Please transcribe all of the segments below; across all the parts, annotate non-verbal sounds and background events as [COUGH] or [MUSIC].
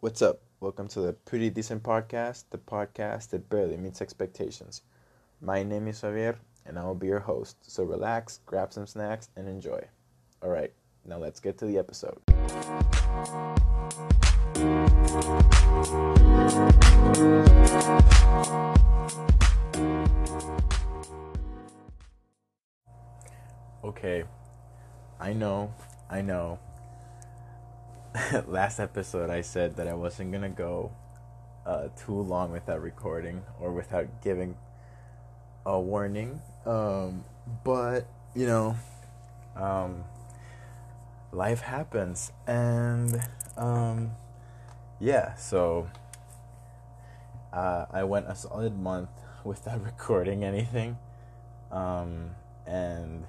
What's up? Welcome to the Pretty Decent Podcast, the podcast that barely meets expectations. My name is Javier, and I will be your host. So relax, grab some snacks, and enjoy. All right, now let's get to the episode. Okay, I know, I know. [LAUGHS] Last episode, I said that I wasn't gonna go uh, too long without recording or without giving a warning. Um, but you know, um, life happens, and um, yeah. So uh, I went a solid month without [LAUGHS] recording anything, um, and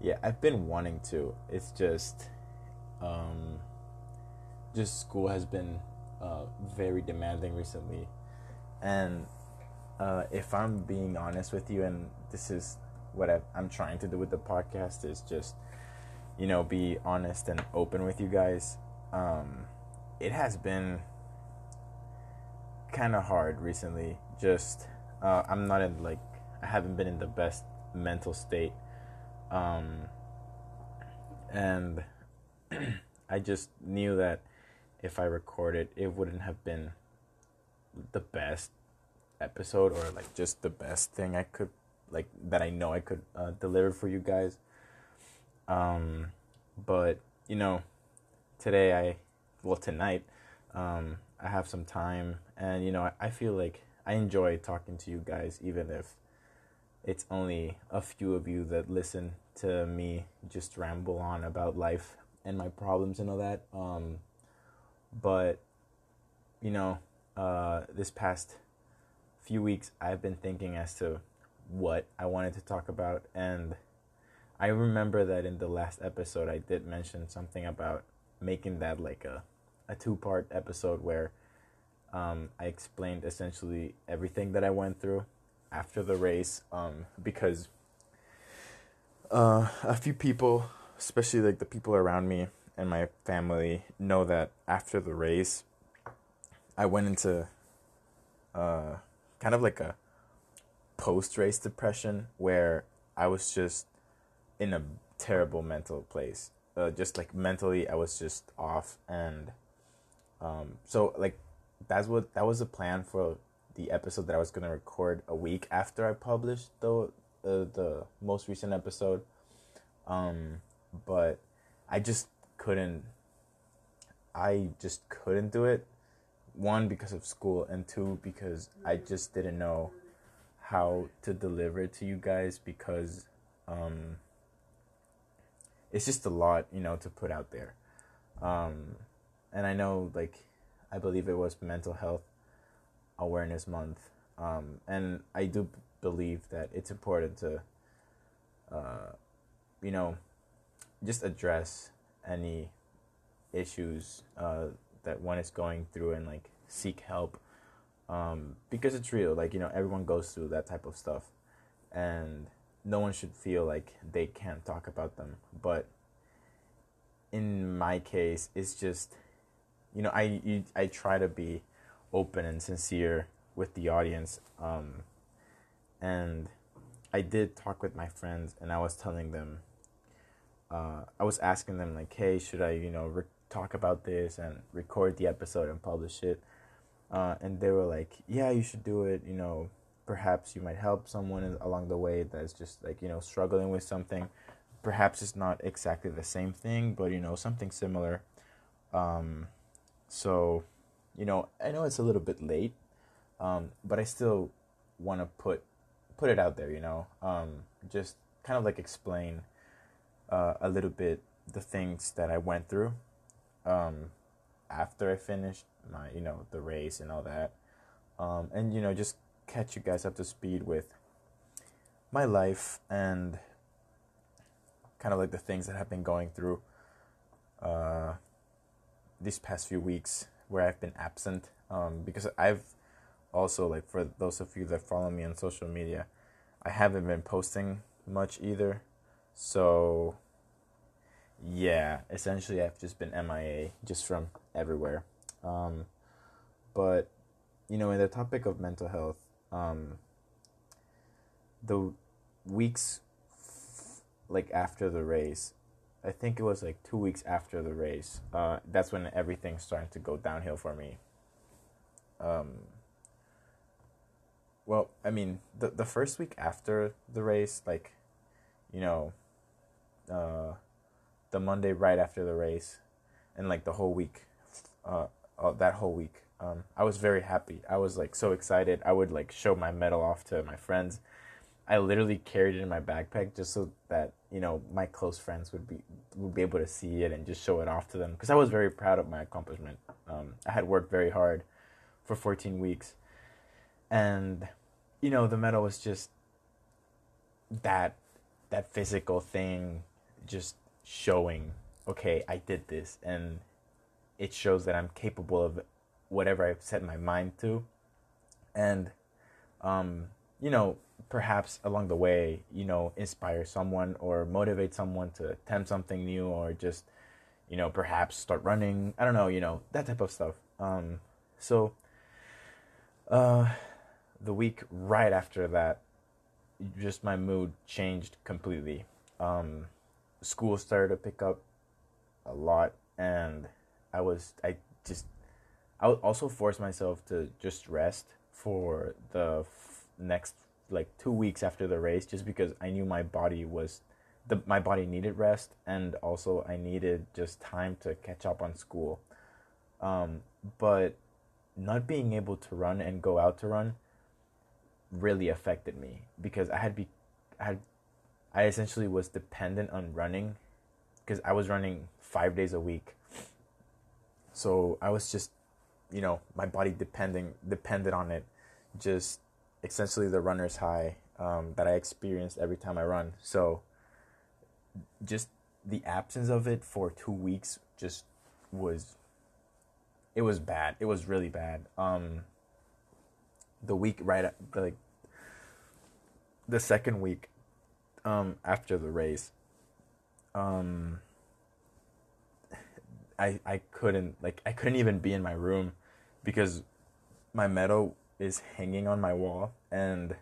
yeah, I've been wanting to. It's just, um, just school has been uh, very demanding recently, and uh, if I'm being honest with you, and this is what i I'm trying to do with the podcast, is just, you know, be honest and open with you guys. Um, it has been kind of hard recently. Just, uh, I'm not in like, I haven't been in the best mental state um, and I just knew that if I recorded, it wouldn't have been the best episode or like just the best thing I could like that I know I could uh, deliver for you guys. Um, but you know, today I well tonight um, I have some time and you know I, I feel like I enjoy talking to you guys even if it's only a few of you that listen to me just ramble on about life and my problems and all that. Um, but you know, uh, this past few weeks, I've been thinking as to what I wanted to talk about, and I remember that in the last episode, I did mention something about making that like a a two part episode where um, I explained essentially everything that I went through after the race um, because uh, a few people, especially like the people around me and my family, know that after the race, I went into uh, kind of like a post race depression where I was just in a terrible mental place. Uh, just like mentally, I was just off, and um, so like that's what that was the plan for the episode that I was gonna record a week after I published the uh, the most recent episode. Um, but I just couldn't. I just couldn't do it. One because of school, and two because I just didn't know how to deliver it to you guys because um, it's just a lot, you know, to put out there. Um, and I know, like, I believe it was mental health Awareness Month, um, and I do believe that it's important to, uh, you know, just address any issues uh, that one is going through and like seek help um, because it's real. Like you know, everyone goes through that type of stuff, and no one should feel like they can't talk about them. But in my case, it's just, you know, I you, I try to be open and sincere with the audience. Um, and I did talk with my friends, and I was telling them, uh, I was asking them like, hey, should I, you know, re- talk about this and record the episode and publish it? Uh, and they were like, yeah, you should do it. You know, perhaps you might help someone along the way that's just like you know struggling with something. Perhaps it's not exactly the same thing, but you know something similar. Um, so you know, I know it's a little bit late, um, but I still want to put put it out there. You know, um, just kind of like explain uh, a little bit the things that I went through um, after I finished my, you know, the race and all that, um, and you know, just catch you guys up to speed with my life and kind of like the things that have been going through uh, these past few weeks where I've been absent um, because I've also like for those of you that follow me on social media, I haven't been posting much either. So yeah, essentially I've just been MIA just from everywhere. Um, but you know, in the topic of mental health, um, the weeks f- like after the race, I think it was like two weeks after the race. Uh, that's when everything started to go downhill for me. Um, well, I mean, the the first week after the race, like, you know, uh, the Monday right after the race, and like the whole week, uh, uh, that whole week, um, I was very happy. I was like so excited. I would like show my medal off to my friends. I literally carried it in my backpack just so that you know my close friends would be would be able to see it and just show it off to them because I was very proud of my accomplishment. Um, I had worked very hard for 14 weeks, and you know the medal was just that that physical thing, just showing okay I did this and it shows that I'm capable of whatever I've set my mind to, and um, you know perhaps along the way, you know, inspire someone or motivate someone to attempt something new or just, you know, perhaps start running. I don't know, you know, that type of stuff. Um, so, uh, the week right after that, just my mood changed completely. Um, school started to pick up a lot, and I was, I just, I also forced myself to just rest for the f- next like two weeks after the race just because I knew my body was the my body needed rest and also I needed just time to catch up on school. Um, but not being able to run and go out to run really affected me because I had be I had I essentially was dependent on running because I was running 5 days a week. So I was just you know, my body depending depended on it just essentially the runner's high um, that I experienced every time I run. So just the absence of it for two weeks just was it was bad. It was really bad. Um, the week right like the second week um, after the race, um, I I couldn't like I couldn't even be in my room because my medal is hanging on my wall and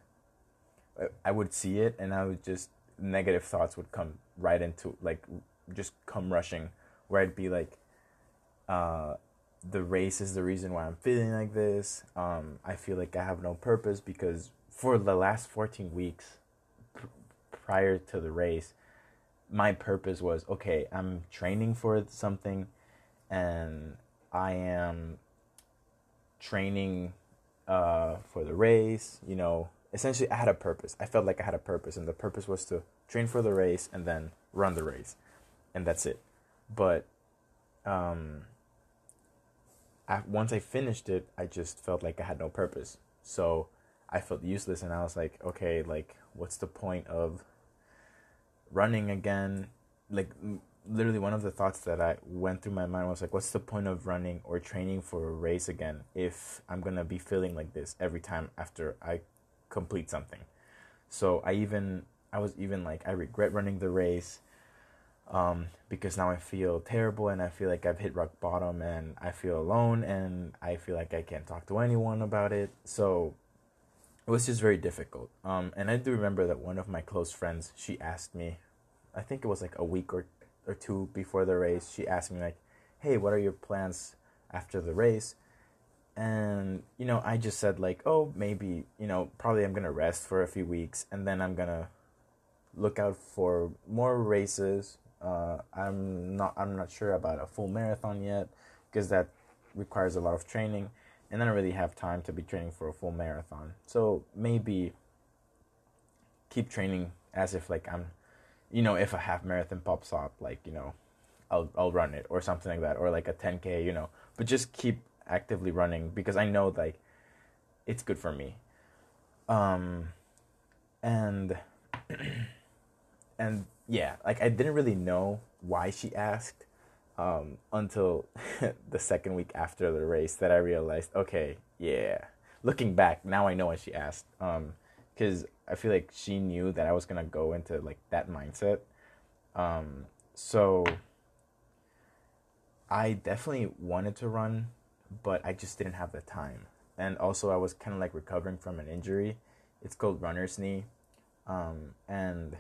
I would see it and I would just negative thoughts would come right into like just come rushing where I'd be like uh the race is the reason why I'm feeling like this. Um I feel like I have no purpose because for the last 14 weeks prior to the race my purpose was okay, I'm training for something and I am training uh, for the race. You know, essentially, I had a purpose. I felt like I had a purpose, and the purpose was to train for the race and then run the race, and that's it. But um, I, once I finished it, I just felt like I had no purpose. So I felt useless, and I was like, okay, like, what's the point of running again? Like, literally one of the thoughts that I went through my mind was like, what's the point of running or training for a race again if I'm gonna be feeling like this every time after I complete something? So I even I was even like I regret running the race um, because now I feel terrible and I feel like I've hit rock bottom and I feel alone and I feel like I can't talk to anyone about it. So it was just very difficult. Um, and I do remember that one of my close friends she asked me, I think it was like a week or or two before the race, she asked me like, "Hey, what are your plans after the race?" And you know, I just said like, "Oh, maybe you know, probably I'm gonna rest for a few weeks, and then I'm gonna look out for more races. Uh, I'm not I'm not sure about a full marathon yet because that requires a lot of training, and I don't really have time to be training for a full marathon. So maybe keep training as if like I'm you know, if a half marathon pops up, like, you know, I'll I'll run it or something like that or like a 10k, you know. But just keep actively running because I know like it's good for me. Um and [CLEARS THROAT] and yeah, like I didn't really know why she asked um until [LAUGHS] the second week after the race that I realized, okay, yeah. Looking back, now I know why she asked. Um cuz I feel like she knew that I was gonna go into like that mindset. Um, so I definitely wanted to run but I just didn't have the time. And also, I was kind of like recovering from an injury. It's called runner's knee, um, and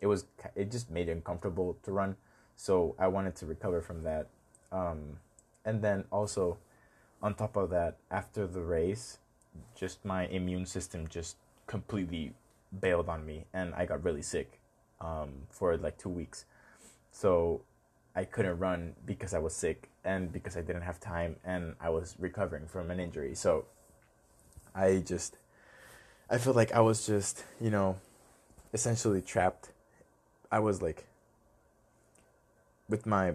it was it just made it uncomfortable to run. So I wanted to recover from that, um, and then also, on top of that, after the race, just my immune system just completely bailed on me, and I got really sick um, for like two weeks. So I couldn't run because I was sick and because I didn't have time and I was recovering from an injury. So I just I felt like I was just, you know, essentially trapped. I was like with my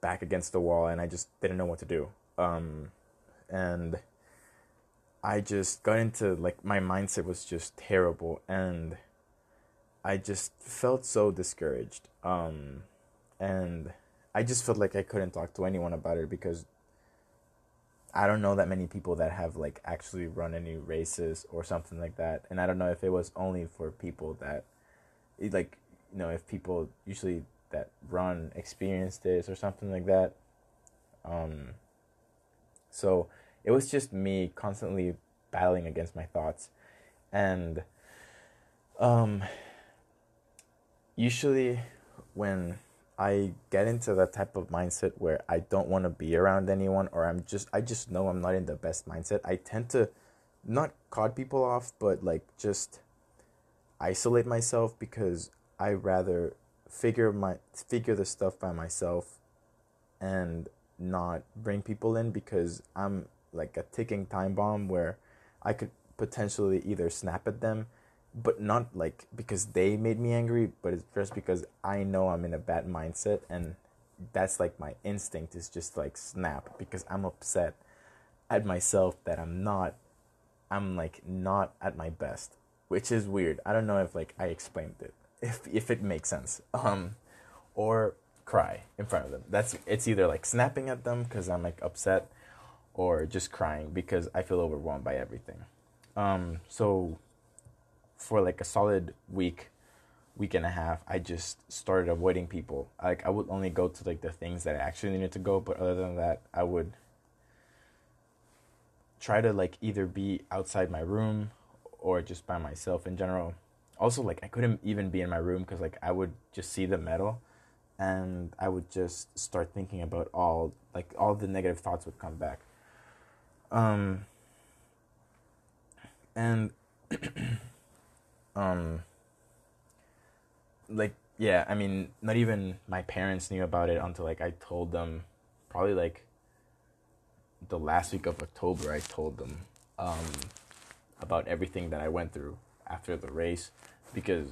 back against the wall and I just didn't know what to do. Um and I just got into like my mindset was just terrible and I just felt so discouraged. Um and I just felt like I couldn't talk to anyone about it because I don't know that many people that have like actually run any races or something like that, and I don't know if it was only for people that, like, you know, if people usually that run experience this or something like that. Um. So it was just me constantly battling against my thoughts, and um. Usually, when I get into that type of mindset where I don't want to be around anyone or I'm just I just know I'm not in the best mindset. I tend to not cut people off, but like just isolate myself because I rather figure my figure the stuff by myself and not bring people in because I'm like a ticking time bomb where I could potentially either snap at them but not like because they made me angry, but it's just because I know I'm in a bad mindset and that's like my instinct is just like snap because I'm upset at myself that I'm not I'm like not at my best, which is weird. I don't know if like I explained it. If if it makes sense. Um or cry in front of them. That's it's either like snapping at them cuz I'm like upset or just crying because I feel overwhelmed by everything. Um so for like a solid week, week and a half, I just started avoiding people. Like I would only go to like the things that I actually needed to go, but other than that, I would try to like either be outside my room or just by myself in general. Also, like I couldn't even be in my room because like I would just see the medal, and I would just start thinking about all like all the negative thoughts would come back. Um. And [CLEARS THROAT] um like yeah i mean not even my parents knew about it until like i told them probably like the last week of october i told them um about everything that i went through after the race because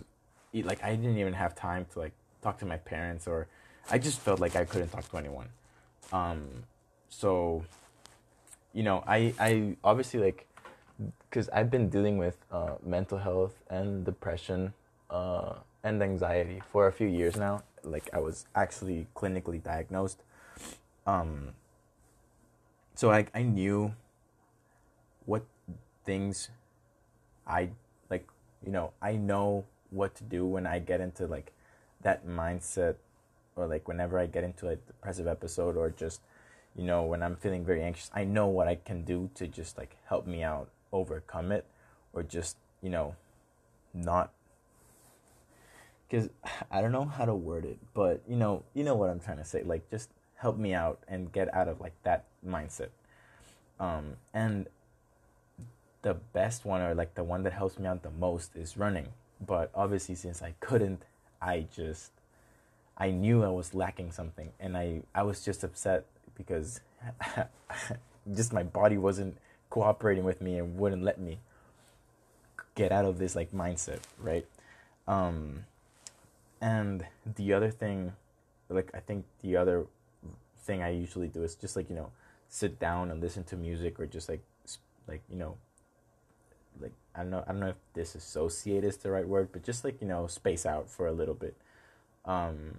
it, like i didn't even have time to like talk to my parents or i just felt like i couldn't talk to anyone um so you know i i obviously like because I've been dealing with uh, mental health and depression uh, and anxiety for a few years now. Like I was actually clinically diagnosed. Um, so I I knew what things I. You know, I know what to do when I get into like that mindset, or like whenever I get into a depressive episode, or just you know when I'm feeling very anxious. I know what I can do to just like help me out overcome it or just, you know, not because [SIGHS] I don't know how to word it, but you know, you know what I'm trying to say. Like, just help me out and get out of like that mindset. Um, and the best one, or like the one that helps me out the most, is running. But obviously, since I couldn't, I just I knew I was lacking something, and I I was just upset because [LAUGHS] just my body wasn't cooperating with me and wouldn't let me get out of this like mindset, right? Um, and the other thing, like I think the other thing I usually do is just like you know sit down and listen to music or just like like you know I don't know I don't know if disassociate is the right word, but just like you know space out for a little bit. Um,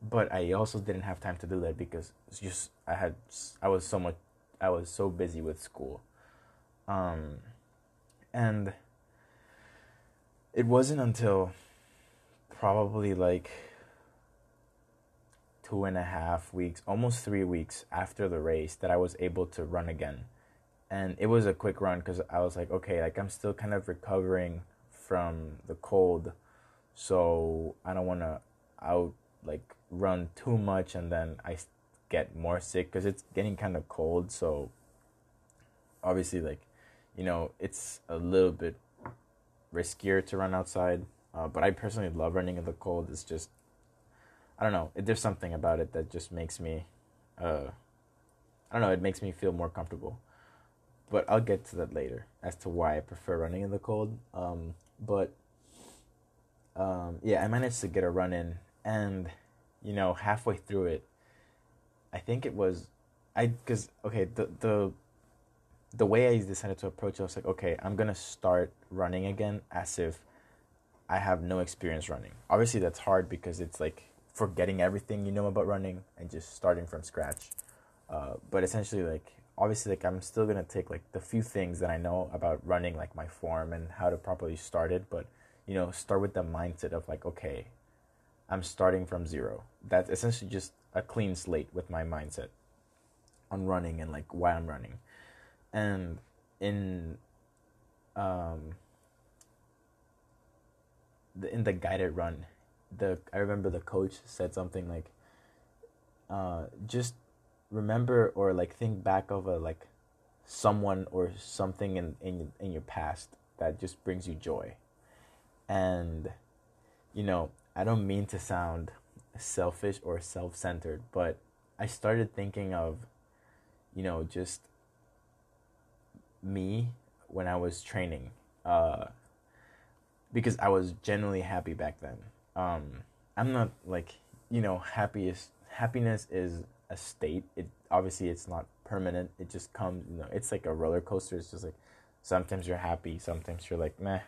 but I also didn't have time to do that because just I had I was so much I was so busy with school. Um, and it wasn't until probably like two and a half weeks, almost three weeks after the race that I was able to run again. And it was a quick run because I was like, okay, like I'm still kind of recovering from the cold. So I don't want to out like run too much and then I get more sick because it's getting kind of cold. So obviously, like, you know, it's a little bit riskier to run outside. Uh, but I personally love running in the cold. It's just I don't know. There's something about it that just makes me, uh, I don't know. It makes me feel more comfortable. But I'll get to that later as to why I prefer running in the cold. Um, but um, yeah, I managed to get a run in, and you know, halfway through it, I think it was, I because okay the the the way I decided to approach it I was like, okay, I'm gonna start running again as if I have no experience running. Obviously, that's hard because it's like forgetting everything you know about running and just starting from scratch. Uh, but essentially, like obviously, like I'm still gonna take like the few things that I know about running, like my form and how to properly start it. But you know, start with the mindset of like, okay, I'm starting from zero. That's essentially just a clean slate with my mindset on running and like why I'm running, and in um the, in the guided run the I remember the coach said something like uh just remember or like think back of a like someone or something in in in your past that just brings you joy. And you know, I don't mean to sound selfish or self-centered, but I started thinking of you know, just me when I was training. Uh because I was genuinely happy back then um, I'm not like you know happiest happiness is a state. It obviously it's not permanent. It just comes. You know, it's like a roller coaster. It's just like sometimes you're happy, sometimes you're like meh,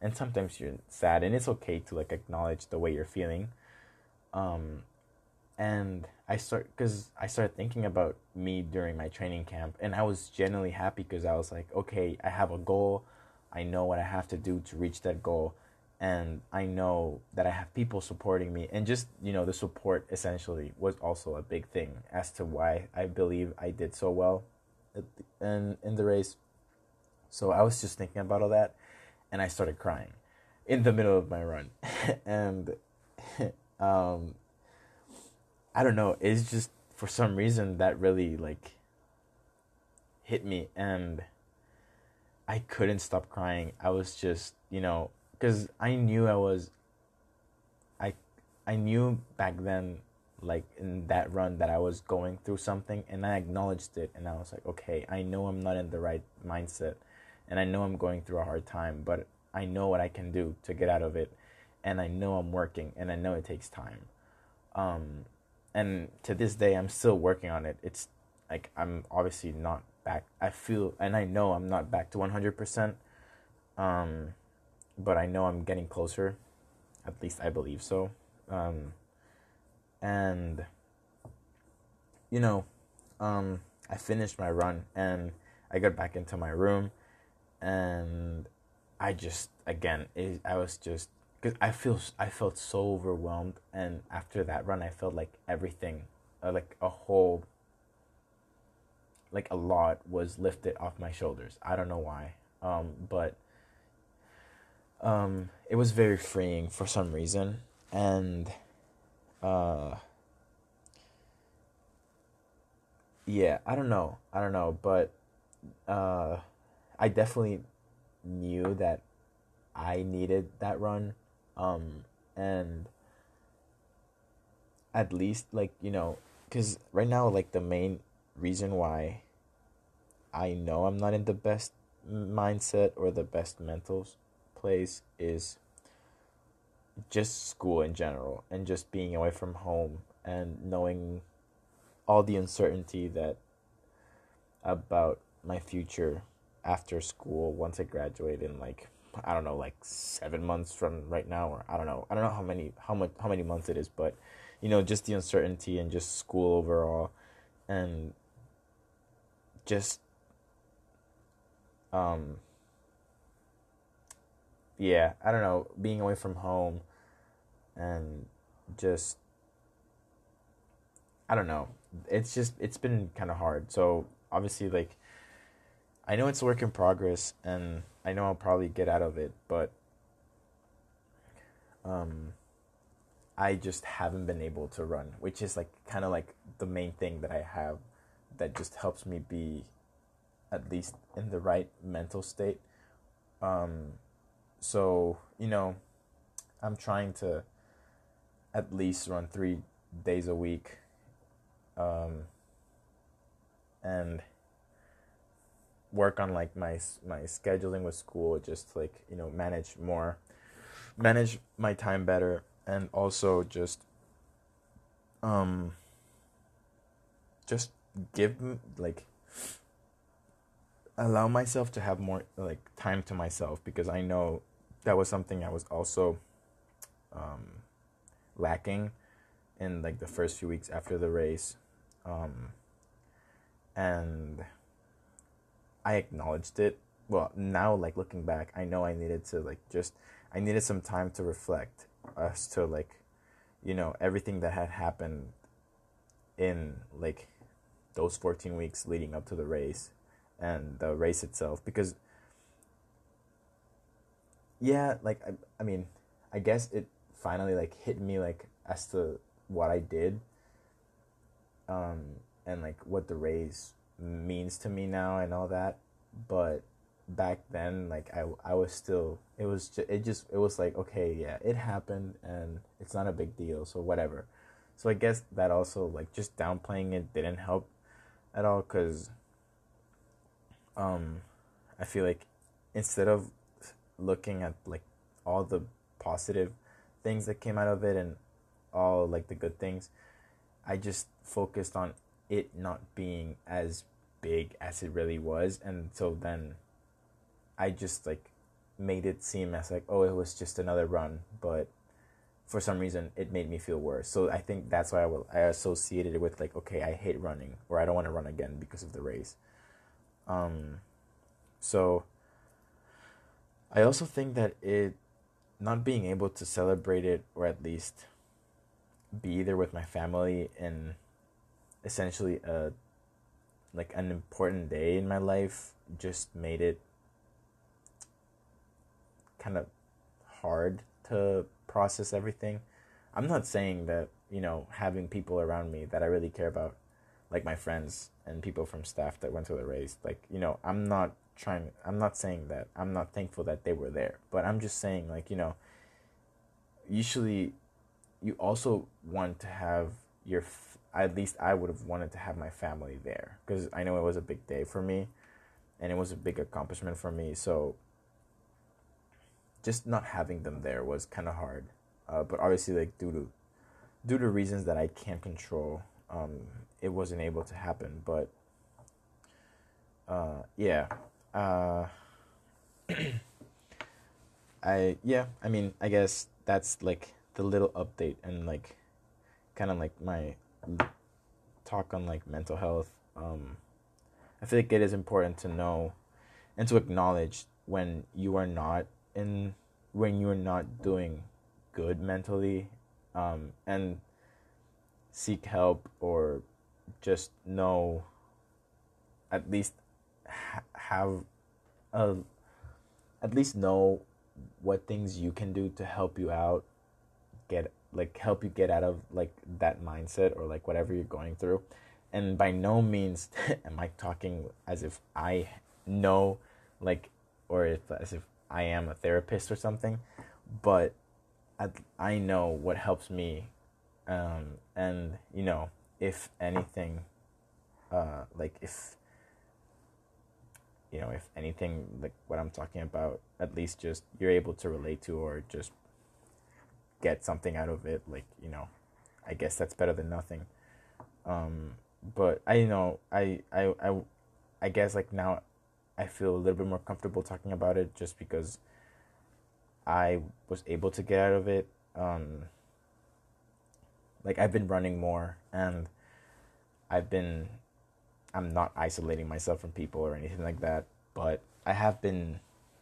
and sometimes you're sad. And it's okay to like acknowledge the way you're feeling. Um, and I start because I started thinking about me during my training camp, and I was genuinely happy because I was like, okay, I have a goal. I know what I have to do to reach that goal and I know that I have people supporting me and just you know the support essentially was also a big thing as to why I believe I did so well in in the race. So I was just thinking about all that and I started crying in the middle of my run. [LAUGHS] And [LAUGHS] um I don't know it's just for some reason that really like hit me and I couldn't stop crying. I was just you know because I knew I was I I knew back then like in that run that I was going through something and I acknowledged it and I was like okay I know I'm not in the right mindset and I know I'm going through a hard time but I know what I can do to get out of it and I know I'm working and I know it takes time. Um and to this day I'm still working on it. It's like I'm obviously not back I feel and I know I'm not back to 100% um but I know I'm getting closer. At least I believe so. Um, and you know, um, I finished my run and I got back into my room, and I just again it, I was just because I feel I felt so overwhelmed, and after that run, I felt like everything, uh, like a whole, like a lot was lifted off my shoulders. I don't know why, um, but um, it was very freeing for some reason, and uh, yeah, I don't know, I don't know, but uh, I definitely knew that I needed that run, um, and at least like you know, because right now like the main reason why I know I'm not in the best mindset or the best mentals place is just school in general and just being away from home and knowing all the uncertainty that about my future after school once I graduate in like I don't know like 7 months from right now or I don't know. I don't know how many how much how many months it is but you know just the uncertainty and just school overall and just um yeah, I don't know, being away from home and just I don't know. It's just it's been kind of hard. So obviously, like I know it's a work in progress, and I know I'll probably get out of it, but um, I just haven't been able to run, which is like kind of like the main thing that I have that just helps me be at least in the right mental state. Um, so, you know, I'm trying to at least run three days a week. Um, and work on like my my scheduling with school just like you know manage more manage my time better and also just um just give like allow myself to have more like time to myself because I know that was something I was also um lacking in like the first few weeks after the race um and I acknowledged it. Well, now like looking back, I know I needed to like just I needed some time to reflect as to like you know everything that had happened in like those 14 weeks leading up to the race and the race itself because yeah like I, I mean i guess it finally like hit me like as to what i did um and like what the raise means to me now and all that. But back then like i i was still it was just, it just it was like okay yeah it happened and it's not a big deal so whatever. So i guess that also like just downplaying it didn't help at all cuz um i feel like instead of looking at like all the positive things that came out of it and all like the good things i just focused on it not being as big as it really was. And so then i just like made it seem as like oh it was just another run. But for some reason it made me feel worse. So i think that's why i will i associated it with like okay i hate running or i don't want to run again because of the race. Um so i also think that it not being able to celebrate it or at least be there with my family and essentially a like an important day in my life just made it kind of hard to process everything. I'm not saying that, you know, having people around me that I really care about, like my friends and people from staff that went to the race, like, you know, I'm not trying, I'm not saying that. I'm not thankful that they were there. But I'm just saying, like, you know, usually you also want to have your at least I would have wanted to have my family there because I know it was a big day for me and it was a big accomplishment for me. So just not having them there was kind of hard. Uh, but obviously, like due to due to reasons that I can't control, um, it wasn't able to happen. But uh, yeah, uh, [CLEARS THROAT] I yeah, I mean, I guess that's like the little update and like kind of like my talk on like mental health, um, I feel like it is important to know and to acknowledge when you are not in when you are not doing good mentally, um, and seek help or just know at least have a at least know what things you can do to help you out get like help you get out of like that mindset or like whatever you're going through. And by no means [LAUGHS] am i talking as if i know like or if as if i am a therapist or something but i, I know what helps me um, and you know if anything uh, like if you know if anything like what i'm talking about at least just you're able to relate to or just get something out of it, like you know, I guess that's better than nothing. Um, but I you know I I I I guess like now I feel a little bit more comfortable talking about it just because I was able to get out of it. Um, like I've been running more and I've been I'm not isolating myself from people or anything like that, but I have been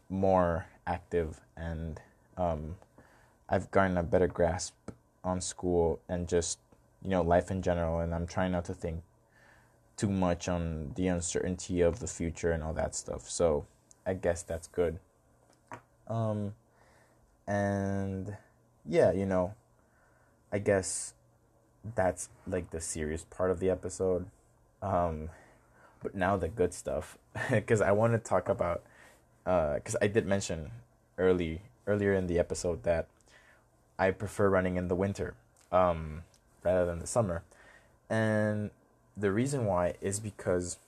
more active and um, I've gotten a better grasp on school and just you know life in general, and I'm trying not to think too much on the uncertainty of the future and all that stuff. So I guess that's good. Um, and yeah, you know, I guess that's like the serious part of the episode. Um, but now the good stuff, [LAUGHS] because I want to talk about, because uh, I did mention early earlier in the episode that I prefer running in the winter, um, rather than the summer, and the reason why is because,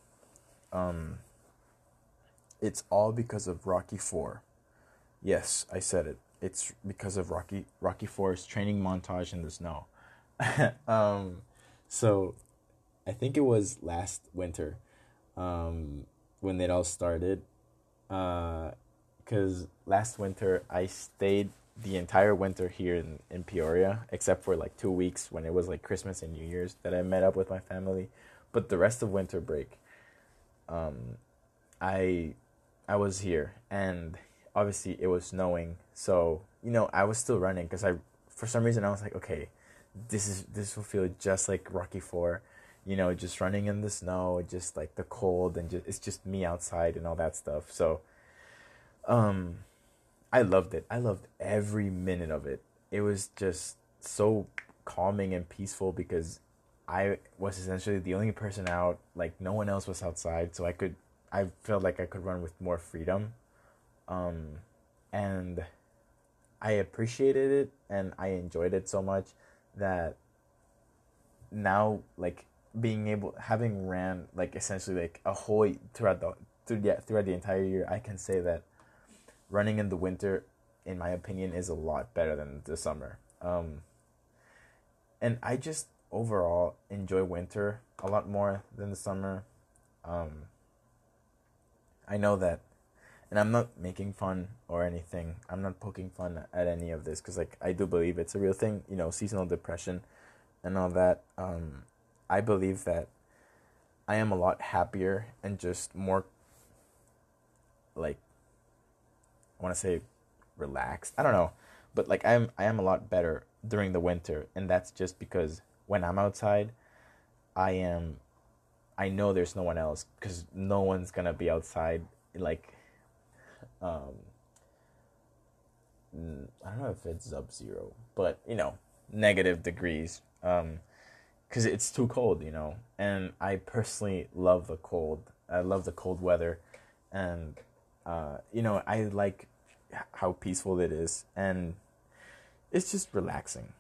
um, it's all because of Rocky Four. Yes, I said it. It's because of Rocky Rocky Four's training montage in the snow. [LAUGHS] um, so I think it was last winter um, when it all started. Because uh, last winter I stayed the entire winter here in, in Peoria, except for like two weeks when it was like Christmas and New Year's that I met up with my family. But the rest of winter break, um, I I was here, and obviously it was snowing, so you know I was still running because I for some reason I was like, okay, this is this will feel just like Rocky Four, you know, just running in the snow, just like the cold, and just, it's just me outside and all that stuff. So, um, I loved it. I loved every minute of it. It was just so calming and peaceful because I was essentially the only person out. Like no one else was outside, so I could. I felt like I could run with more freedom, um, and I appreciated it and I enjoyed it so much that now like being able having ran like essentially like a whole throughout the through yeah throughout the entire year I can say that running in the winter in my opinion is a lot better than the summer um and I just overall enjoy winter a lot more than the summer um I know that and I'm not making fun or anything. I'm not poking fun at any of this because like I do believe it's a real thing. You know, seasonal depression and all that. Um, I believe that I am a lot happier and just more like I want to say relaxed. I don't know, but like I'm I am a lot better during the winter, and that's just because when I'm outside, I am. I know there's no one else because no one's gonna be outside like um, I don't know if it's sub zero, but you know, negative degrees. Um, because it's too cold, you know. And I personally love the cold. I love the cold weather, and uh, you know, I like how peaceful it is, and it's just relaxing.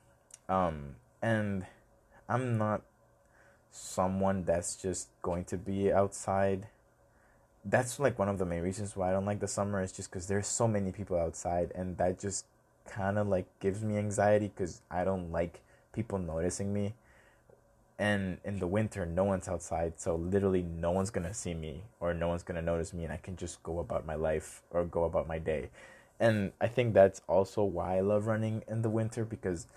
Um, and I'm not someone that's just going to be outside that's like one of the main reasons why I don't like the summer is just because there's so many people outside, and that just kind of like gives me anxiety because I don't like people noticing me. And in the winter, no one's outside, so literally no one's gonna see me or no one's gonna notice me, and I can just go about my life or go about my day. And I think that's also why I love running in the winter because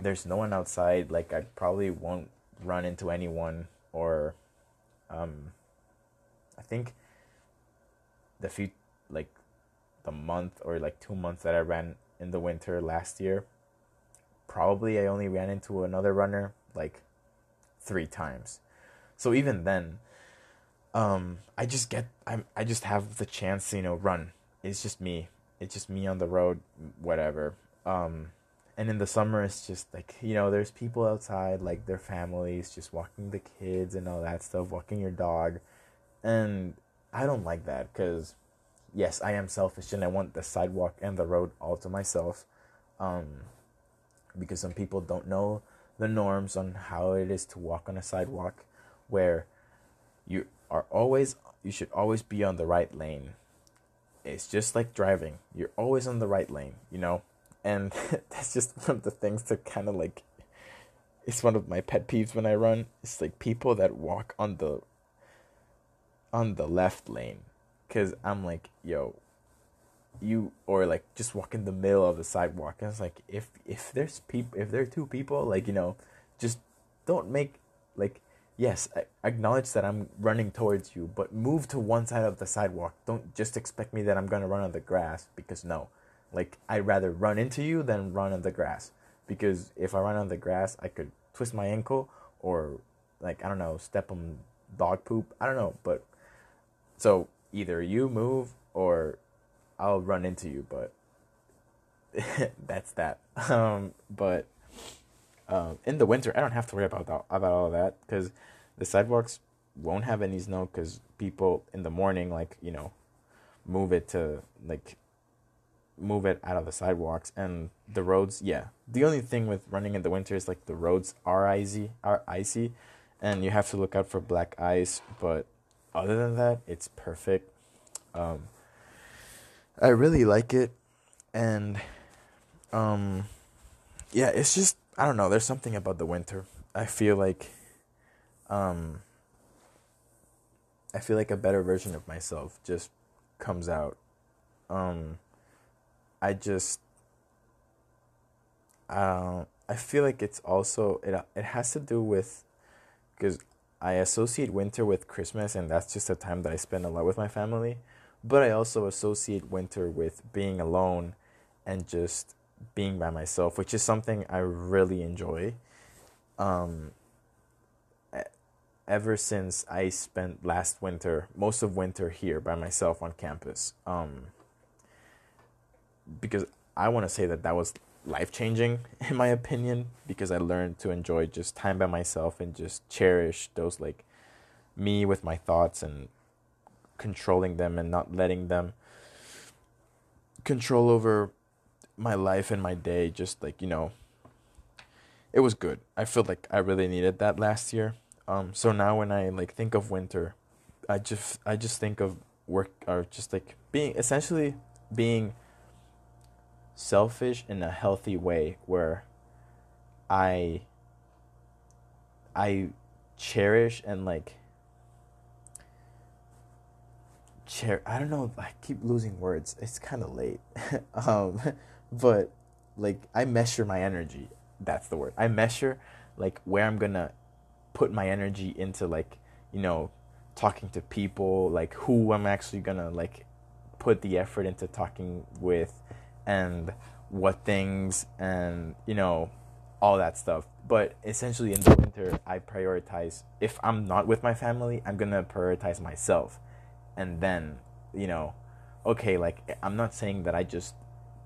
there's no one outside. Like I probably won't run into anyone or, um, I think the few like the month or like two months that I ran in the winter last year, probably I only ran into another runner like three times. So even then, um, I just get I'm I just have the chance to, you know, run. It's just me. It's just me on the road, whatever. Um, and in the summer it's just like, you know, there's people outside, like their families, just walking the kids and all that stuff, walking your dog. And I don't like that because, yes, I am selfish and I want the sidewalk and the road all to myself. Um, because some people don't know the norms on how it is to walk on a sidewalk where you are always you should always be on the right lane. It's just like driving. You're always on the right lane you know? And [LAUGHS] that's just one of the things that kind of like it's one of my pet peeves when i run. It's like people that walk on the on the left lane. Because I'm like, yo, you or like just walk in the middle of the sidewalk. And it's like if if there's people if there are two people, like you know, just don't make like yes, I acknowledge that I'm running towards you, but move to one side of the sidewalk. Don't just expect me that I'm gonna run on the grass because no, like I'd rather run into you than run on the grass because if I run on the grass, I could twist my ankle or like I don't know, step on dog poop. I don't know, but so either you move or I'll run into you, but [LAUGHS] that's that. [LAUGHS] Um, but um, in the winter, I don't have to worry about that, about all that because the sidewalks won't have any snow because people in the morning, like you know, move it to like move it out of the sidewalks and the roads. Yeah, the only thing with running in the winter is like the roads are icy, are icy, and you have to look out for black ice. But other than that, it's perfect. Um, I really like it, and um, yeah, it's just I don't know. There's something about the winter. I feel like, um, I feel like a better version of myself just comes out. Um, I just, uh, I feel like it's also it. It has to do with, because I associate winter with Christmas, and that's just a time that I spend a lot with my family. But I also associate winter with being alone, and just being by myself, which is something I really enjoy. Um, ever since I spent last winter, most of winter here by myself on campus. Um, because I want to say that that was life changing [LAUGHS] in my opinion because I learned to enjoy just time by myself and just cherish those like me with my thoughts and controlling them and not letting them control over my life and my day just like you know it was good. I feel like i really needed that last year. Um so now when i like think of winter i just i just think of work or just like being essentially being selfish in a healthy way where i i cherish and like cher I don't know I keep losing words. It's kind of late. [LAUGHS] um but like I measure my energy. That's the word. I measure like where I'm gonna put my energy into like you know talking to people, like who I'm actually gonna like put the effort into talking with, and what things and you know all that stuff. But essentially in the winter, I prioritize. If I'm not with my family, I'm gonna prioritize myself, and then you know, okay, like I'm not saying that I just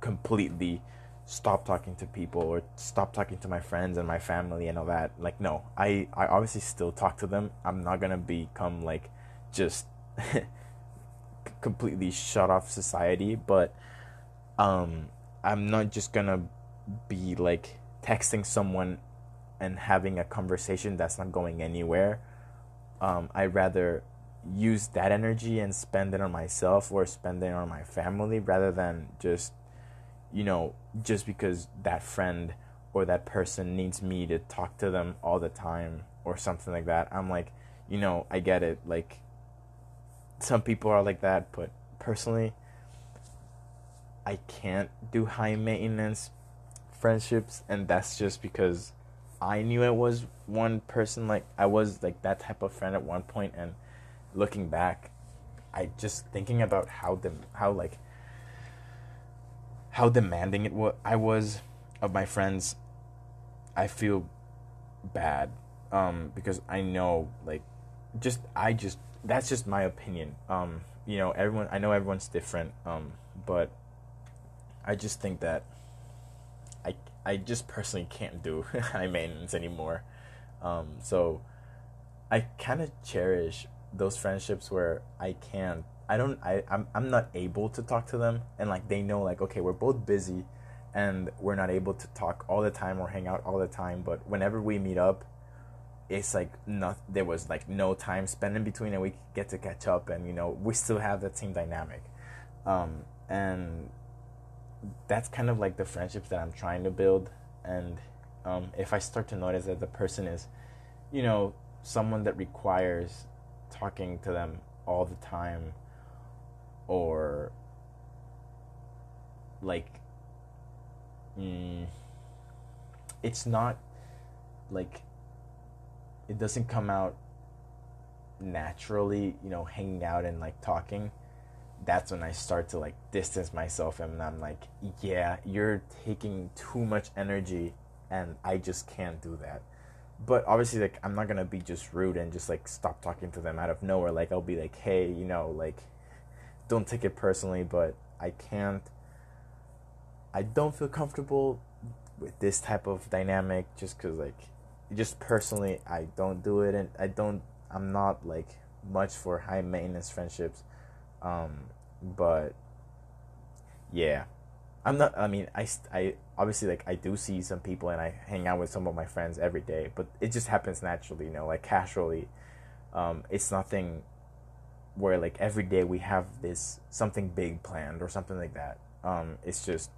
completely stop talking to people or stop talking to my friends and my family and all that. Like no, I I obviously still talk to them. I'm not to become like just [LAUGHS] completely shut off society, but um I'm not just to be like texting someone and having a conversation that's not going anywhere. Um I rather use that energy and spend it on myself or spend it on my family rather than just you know, just because that friend or that person needs me to talk to them all the time or something like that. I'm like, you know, I get it. Like, some people are like that, but personally, I can't do high maintenance friendships, and that's just because I knew it was one person. Like, I was like that type of friend at one point, and looking back, I just thinking about how them, how like how demanding it was I was of my friends, I feel bad um, because I know like just I just that's just my opinion. Um, you know, everyone I know everyone's different, um, but I just think that I I just personally can't do [LAUGHS] high maintenance anymore. Um, so I kind of cherish those friendships where I can't I don't I I'm I'm not able to talk to them. And like they know like okay we're both busy and we're not able to talk all the time or hang out all the time. But whenever we meet up it's like not there was like no time spent in between and we get to catch up and you know we still have that same dynamic. Um, and that's kind of like the friendships that I'm trying to build. And um, if I start to notice that the person is you know someone that requires talking to them all the time or like mm, it's not like it doesn't come out naturally you know hanging out and like talking. That's when i start to like distance myself and i'm like yeah you're taking too much energy and i just can't do that but obviously like i'm not gonna be just rude and just like stop talking to them out of nowhere. Like i'll be like hey you know like don't take it personally but i can't i don't feel comfortable with this type of dynamic just because like just personally i don't do it and i don't i'm not like much for high maintenance friendships um but yeah. I'm not i mean i i obviously like i do see some people and i hang out with some of my friends every day but it just happens naturally you know like casually. Um it's nothing where like every day we have this something big planned or something like that. Um it's just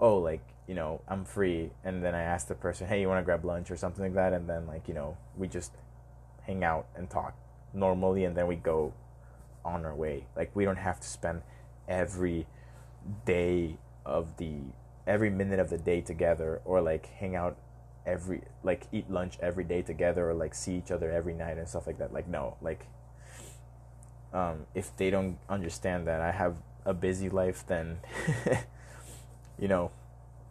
oh like you know i'm free and then i ask the person hey you want to grab lunch or something like that? And then like you know we just hang out and talk normally and then we go on our way. Like we don't have to spend every day of the every minute of the day together or like hang out every like eat lunch every day together or like see each other every night and stuff like that. Like no like um if they don't understand that i have a busy life then [LAUGHS] you know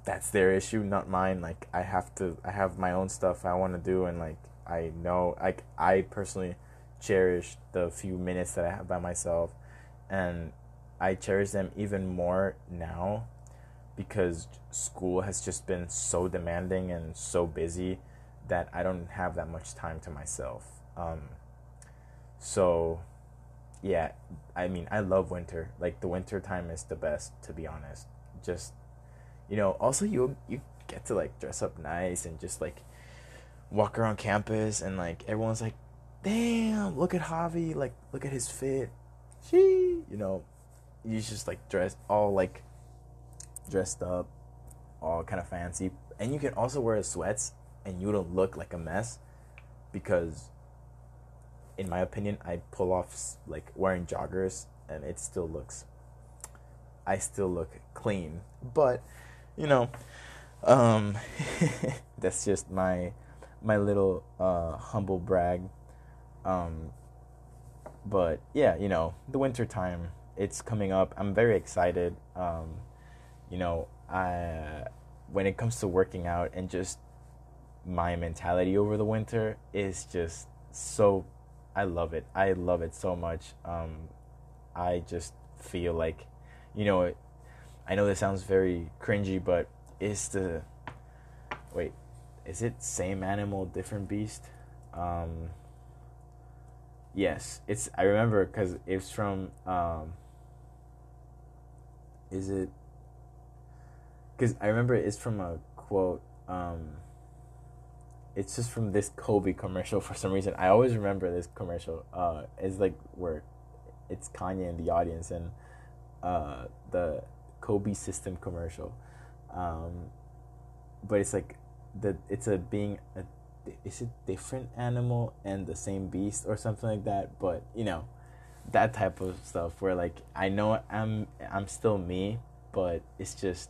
that's their issue not mine. Like i have to i have my own stuff i want to do and like i know like i personally cherish the few minutes that i have by myself and i cherish them even more now because school has just been so demanding and so busy that i don't have that much time to myself. Um, so yeah i mean i love winter. Like the winter time is the best to be honest. Just you know, also you you get to like dress up nice and just like walk around campus and like everyone's like, damn, look at Javi, like look at his fit. She, you know, you just like dress all like dressed up, all kind of fancy, and you can also wear sweats and you don't look like a mess because in my opinion i pull off like wearing joggers and it still looks i still look clean but you know, um, [LAUGHS] that's just my my little uh, humble brag. Um, but yeah, you know, the winter time it's coming up. I'm very excited. Um, you know, I when it comes to working out and just my mentality over the winter is just so I love it. I love it so much. Um, I just feel like, you know, I know this sounds very cringy, but is the wait, is it same animal, different beast? Um, yes, it's. I remember because it's from. Um, is it? Because I remember it's from a quote. Um, it's just from this Kobe commercial for some reason. I always remember this commercial. Uh, it's like where it's Kanye in the audience and uh, the Kobe system commercial. Um, but it's like the it's a being a is it different animal and the same beast or something like that but you know that type of stuff where like i know i'm i'm still me but it's just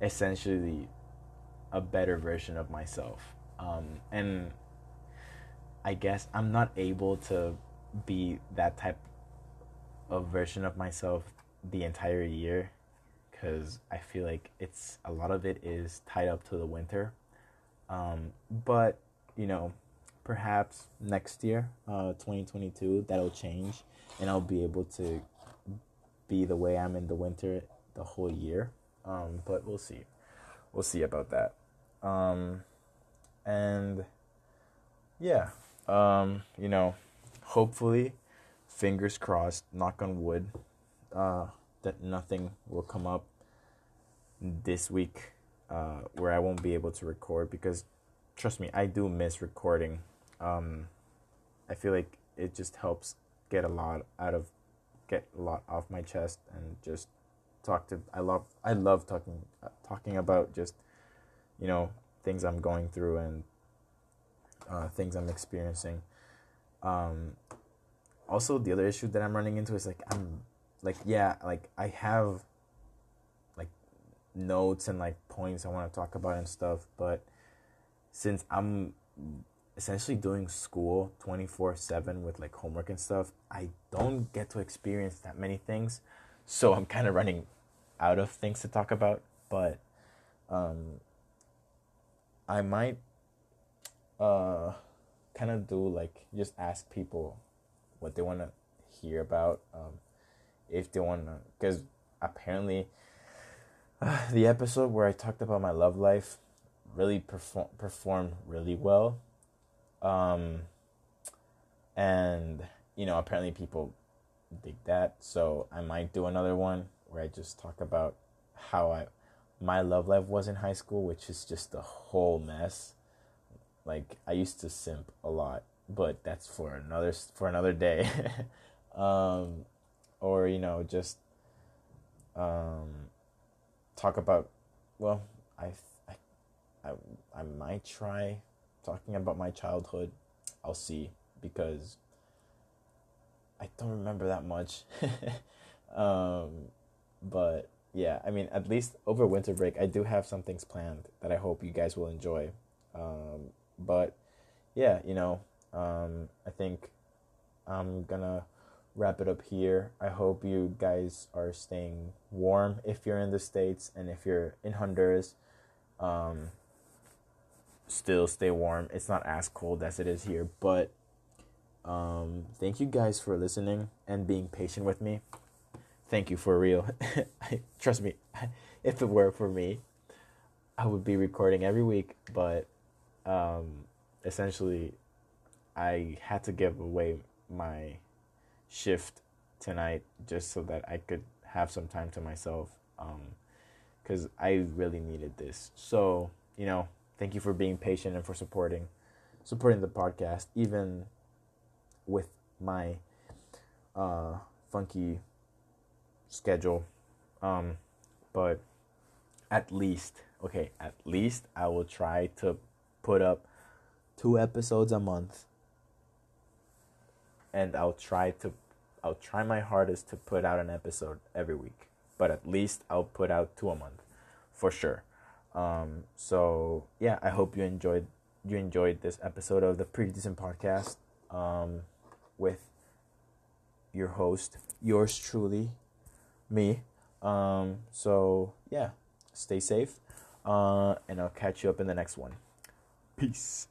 essentially a better version of myself um, and i guess i'm not able to be that type of version of myself the entire year because I feel like it's a lot of it is tied up to the winter. Um, but you know, perhaps next year, uh, 2022, that'll change, and I'll be able to be the way I'm in the winter the whole year. Um, but we'll see. We'll see about that. Um, and yeah, um, you know, hopefully, fingers crossed, knock on wood, uh, that nothing will come up this week uh, where I won't be able to record because trust me, I do miss recording. Um, I feel like it just helps get a lot out of get a lot off my chest and just talk to I love I love talking uh, talking about just you know things I'm going through and uh, things I'm experiencing. Um, also, the other issue that I'm running into is like I'm like yeah like I have like notes and like points I want to talk about and stuff. But since I'm essentially doing school 24 7 with like homework and stuff, I don't get to experience that many things. So I'm kind of running out of things to talk about. But um, I might uh kind of do like just ask people what they want to hear about um if they want to cuz apparently uh, [SIGHS] the episode where I talked about my love life really perform performed really well um and you know apparently people dig that so I might do another one where I just talk about how I my love life was in high school, which is just a whole mess. Like I used to simp a lot, but that's for another for another day. [LAUGHS] um, or you know just um, talk about well I, I I I might try talking about my childhood. I'll see because I don't remember that much. [LAUGHS] um, but yeah, I mean, at least over winter break, I do have some things planned that I hope you guys will enjoy. Um, but yeah, you know, um, I think I'm gonna wrap it up here. I hope you guys are staying warm if you're in the States and if you're in Honduras. Um, still stay warm. It's not as cold as it is here, but um, thank you guys for listening and being patient with me thank you for real. [LAUGHS] Trust me, [LAUGHS] if it were for me, I would be recording every week, but um, essentially, I had to give away my shift tonight just so that I could have some time to myself because um, I really needed this. So, you know, thank you for being patient and for supporting supporting the podcast even with my uh, funky schedule. Um, but at least, okay, at least I will try to put up two episodes a month. And I'll try to I'll try my hardest to put out an episode every week. But at least I'll put out two a month for sure. Um, so yeah, I hope you enjoyed you enjoyed this episode of the Pretty Decent Podcast um, with your host, yours truly, me. Um, so yeah, stay safe. Uh, and I'll catch you up in the next one. Peace.